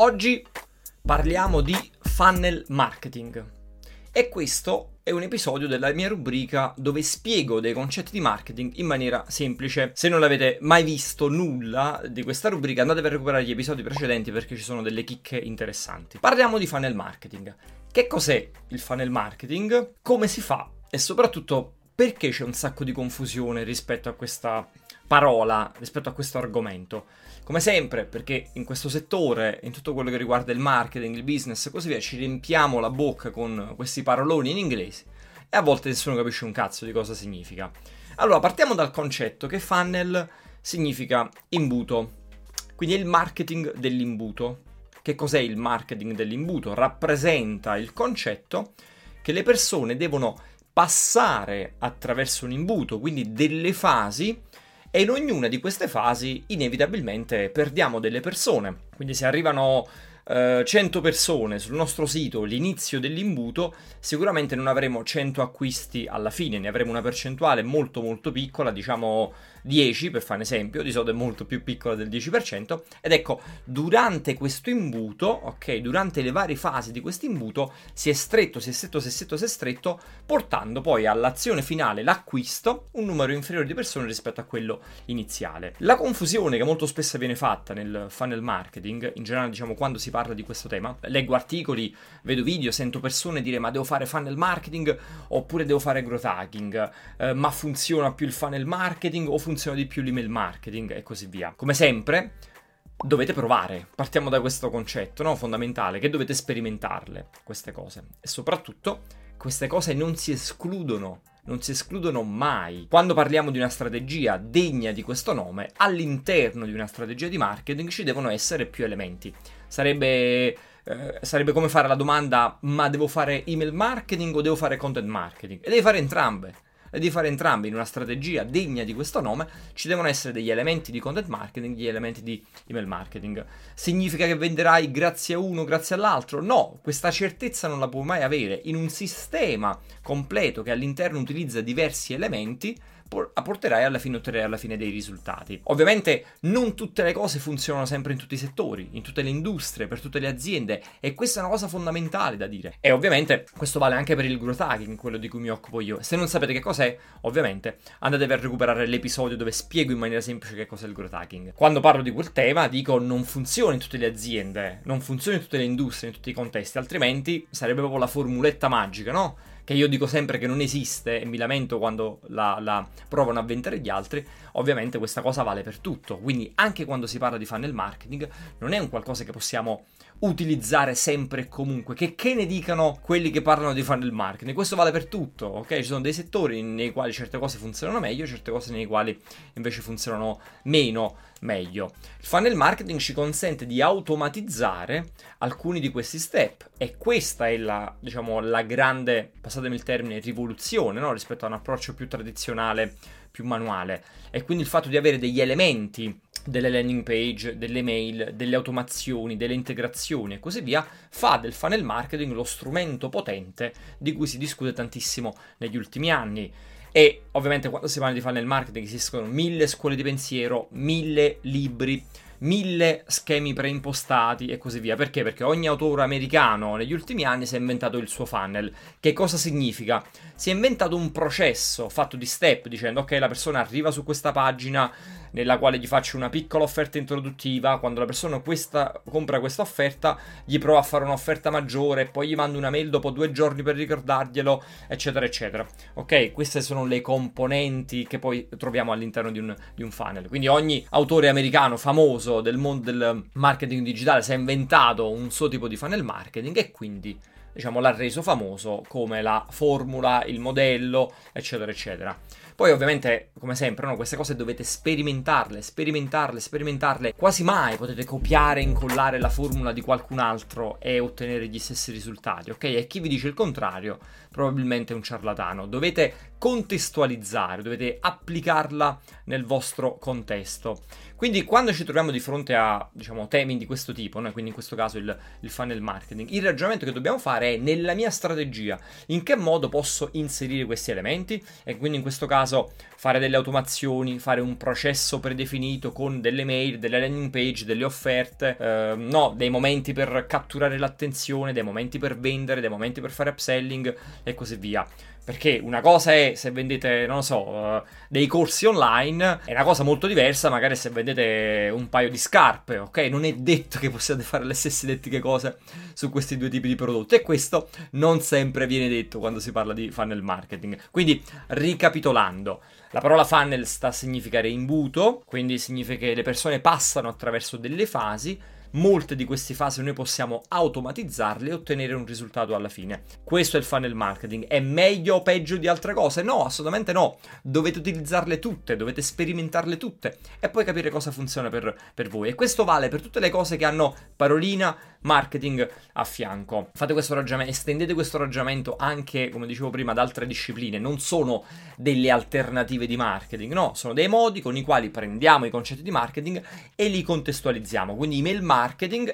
Oggi parliamo di funnel marketing e questo è un episodio della mia rubrica dove spiego dei concetti di marketing in maniera semplice. Se non l'avete mai visto nulla di questa rubrica andate a recuperare gli episodi precedenti perché ci sono delle chicche interessanti. Parliamo di funnel marketing. Che cos'è il funnel marketing? Come si fa? E soprattutto perché c'è un sacco di confusione rispetto a questa parola, rispetto a questo argomento? Come sempre, perché in questo settore, in tutto quello che riguarda il marketing, il business e così via, ci riempiamo la bocca con questi paroloni in inglese e a volte nessuno capisce un cazzo di cosa significa. Allora, partiamo dal concetto che funnel significa imbuto, quindi il marketing dell'imbuto. Che cos'è il marketing dell'imbuto? Rappresenta il concetto che le persone devono passare attraverso un imbuto, quindi delle fasi e in ognuna di queste fasi inevitabilmente perdiamo delle persone. Quindi se arrivano eh, 100 persone sul nostro sito l'inizio dell'imbuto, sicuramente non avremo 100 acquisti alla fine, ne avremo una percentuale molto molto piccola, diciamo 10 per fare un esempio, di solito è molto più piccola del 10%, ed ecco, durante questo imbuto, ok, durante le varie fasi di questo imbuto, si è stretto, si è stretto, si è stretto, si è stretto, portando poi all'azione finale, l'acquisto, un numero inferiore di persone rispetto a quello iniziale. La confusione che molto spesso viene fatta nel funnel marketing, in generale diciamo quando si parla di questo tema, leggo articoli, vedo video, sento persone dire ma devo fare funnel marketing oppure devo fare growth hacking, eh, ma funziona più il funnel marketing o funziona di più l'email marketing e così via. Come sempre, dovete provare. Partiamo da questo concetto, no? Fondamentale, che dovete sperimentarle, queste cose. E soprattutto, queste cose non si escludono. Non si escludono mai. Quando parliamo di una strategia degna di questo nome, all'interno di una strategia di marketing ci devono essere più elementi. Sarebbe eh, sarebbe come fare la domanda: ma devo fare email marketing o devo fare content marketing? E devi fare entrambe di fare entrambi in una strategia degna di questo nome, ci devono essere degli elementi di content marketing, degli elementi di email marketing. Significa che venderai grazie a uno, grazie all'altro? No, questa certezza non la puoi mai avere. In un sistema completo che all'interno utilizza diversi elementi, porterai alla fine, otterrai alla fine dei risultati. Ovviamente non tutte le cose funzionano sempre in tutti i settori, in tutte le industrie, per tutte le aziende e questa è una cosa fondamentale da dire. E ovviamente questo vale anche per il growth hacking, quello di cui mi occupo io. Se non sapete che cos'è, ovviamente andate a recuperare l'episodio dove spiego in maniera semplice che cos'è il growth hacking. Quando parlo di quel tema dico non funziona in tutte le aziende, non funziona in tutte le industrie, in tutti i contesti, altrimenti sarebbe proprio la formuletta magica, no? Che io dico sempre che non esiste e mi lamento quando la, la, provano a vendere gli altri, ovviamente questa cosa vale per tutto. Quindi anche quando si parla di funnel marketing non è un qualcosa che possiamo utilizzare sempre e comunque, che, che ne dicano quelli che parlano di funnel marketing. Questo vale per tutto, ok? Ci sono dei settori nei quali certe cose funzionano meglio, certe cose nei quali invece funzionano meno meglio. Il funnel marketing ci consente di automatizzare alcuni di questi step e questa è la, diciamo, la grande, passatemi il termine, rivoluzione no? rispetto a un approccio più tradizionale, più manuale. E quindi il fatto di avere degli elementi delle landing page, delle mail, delle automazioni, delle integrazioni e così via, fa del funnel marketing lo strumento potente di cui si discute tantissimo negli ultimi anni. E ovviamente quando si parla di funnel marketing esistono mille scuole di pensiero, mille libri, mille schemi preimpostati e così via. Perché? Perché ogni autore americano negli ultimi anni si è inventato il suo funnel. Che cosa significa? Si è inventato un processo fatto di step dicendo ok la persona arriva su questa pagina nella quale gli faccio una piccola offerta introduttiva, quando la persona questa, compra questa offerta gli provo a fare un'offerta maggiore, poi gli mando una mail dopo due giorni per ricordarglielo, eccetera, eccetera. Ok, queste sono le componenti che poi troviamo all'interno di un, di un funnel. Quindi ogni autore americano famoso del mondo del marketing digitale si è inventato un suo tipo di funnel marketing e quindi diciamo l'ha reso famoso come la formula, il modello, eccetera, eccetera. Poi ovviamente, come sempre, no, queste cose dovete sperimentarle, sperimentarle, sperimentarle. Quasi mai potete copiare e incollare la formula di qualcun altro e ottenere gli stessi risultati, ok? E chi vi dice il contrario probabilmente è un ciarlatano. Dovete contestualizzare, dovete applicarla nel vostro contesto. Quindi quando ci troviamo di fronte a diciamo, temi di questo tipo, no? quindi in questo caso il, il funnel marketing, il ragionamento che dobbiamo fare è nella mia strategia, in che modo posso inserire questi elementi e quindi in questo caso fare delle automazioni, fare un processo predefinito con delle mail, delle landing page, delle offerte, eh, no, dei momenti per catturare l'attenzione, dei momenti per vendere, dei momenti per fare upselling e così via. Perché una cosa è se vendete, non so, uh, dei corsi online, è una cosa molto diversa magari se vendete un paio di scarpe, ok? Non è detto che possiate fare le stesse identiche cose su questi due tipi di prodotti e questo non sempre viene detto quando si parla di funnel marketing. Quindi, ricapitolando, la parola funnel sta a significare imbuto, quindi significa che le persone passano attraverso delle fasi molte di queste fasi noi possiamo automatizzarle e ottenere un risultato alla fine. Questo è il funnel marketing. È meglio o peggio di altre cose? No, assolutamente no. Dovete utilizzarle tutte, dovete sperimentarle tutte e poi capire cosa funziona per, per voi. E questo vale per tutte le cose che hanno parolina marketing a fianco. Fate questo ragionamento, estendete questo ragionamento anche, come dicevo prima, ad altre discipline. Non sono delle alternative di marketing, no, sono dei modi con i quali prendiamo i concetti di marketing e li contestualizziamo. Quindi email marketing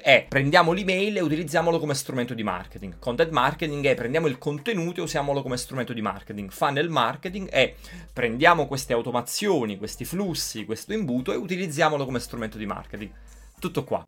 è prendiamo l'email e utilizziamolo come strumento di marketing. Content marketing è prendiamo il contenuto e usiamolo come strumento di marketing. Funnel marketing è prendiamo queste automazioni, questi flussi, questo imbuto e utilizziamolo come strumento di marketing. Tutto qua.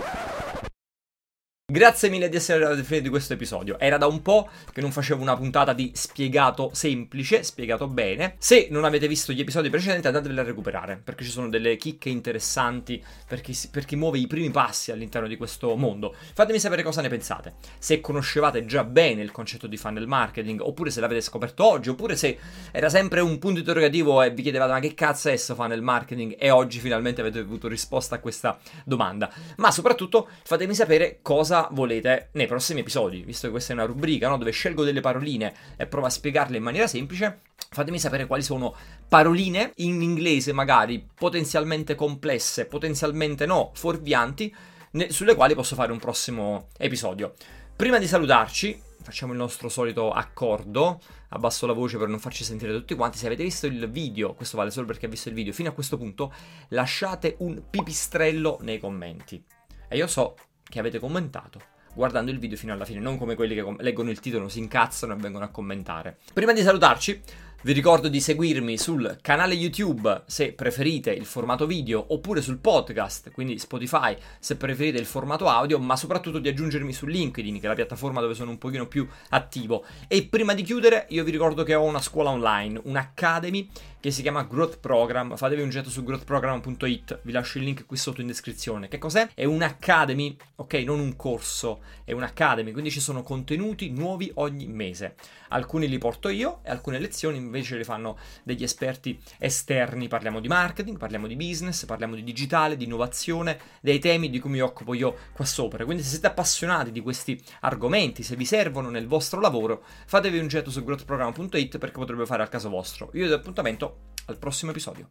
Grazie mille di essere arrivati alla fine di questo episodio. Era da un po' che non facevo una puntata di spiegato semplice, spiegato bene. Se non avete visto gli episodi precedenti, andateveli a recuperare, perché ci sono delle chicche interessanti per chi, per chi, muove i primi passi all'interno di questo mondo. Fatemi sapere cosa ne pensate. Se conoscevate già bene il concetto di funnel marketing, oppure se l'avete scoperto oggi, oppure se era sempre un punto interrogativo e vi chiedevate ma che cazzo è questo funnel marketing e oggi finalmente avete avuto risposta a questa domanda. Ma soprattutto fatemi sapere cosa cosa volete nei prossimi episodi, visto che questa è una rubrica no? dove scelgo delle paroline e provo a spiegarle in maniera semplice. Fatemi sapere quali sono paroline in inglese magari potenzialmente complesse, potenzialmente no, fuorvianti, ne- sulle quali posso fare un prossimo episodio. Prima di salutarci, facciamo il nostro solito accordo. Abbasso la voce per non farci sentire tutti quanti. Se avete visto il video, questo vale solo perché ha visto il video fino a questo punto, lasciate un pipistrello nei commenti. E io so che avete commentato guardando il video fino alla fine, non come quelli che leggono il titolo, si incazzano e vengono a commentare. Prima di salutarci, vi ricordo di seguirmi sul canale YouTube se preferite il formato video oppure sul podcast, quindi Spotify se preferite il formato audio, ma soprattutto di aggiungermi su LinkedIn, che è la piattaforma dove sono un pochino più attivo. E prima di chiudere, io vi ricordo che ho una scuola online, un'academy che si chiama Growth Program. Fatevi un getto su growthprogram.it, vi lascio il link qui sotto in descrizione. Che cos'è? È un'academy, ok? Non un corso, è un'academy, quindi ci sono contenuti nuovi ogni mese. Alcuni li porto io e alcune lezioni invece le fanno degli esperti esterni. Parliamo di marketing, parliamo di business, parliamo di digitale, di innovazione, dei temi di cui mi occupo io qua sopra. Quindi se siete appassionati di questi argomenti, se vi servono nel vostro lavoro, fatevi un getto su growthprogram.it perché potrebbe fare al caso vostro. Io vi do appuntamento al prossimo episodio.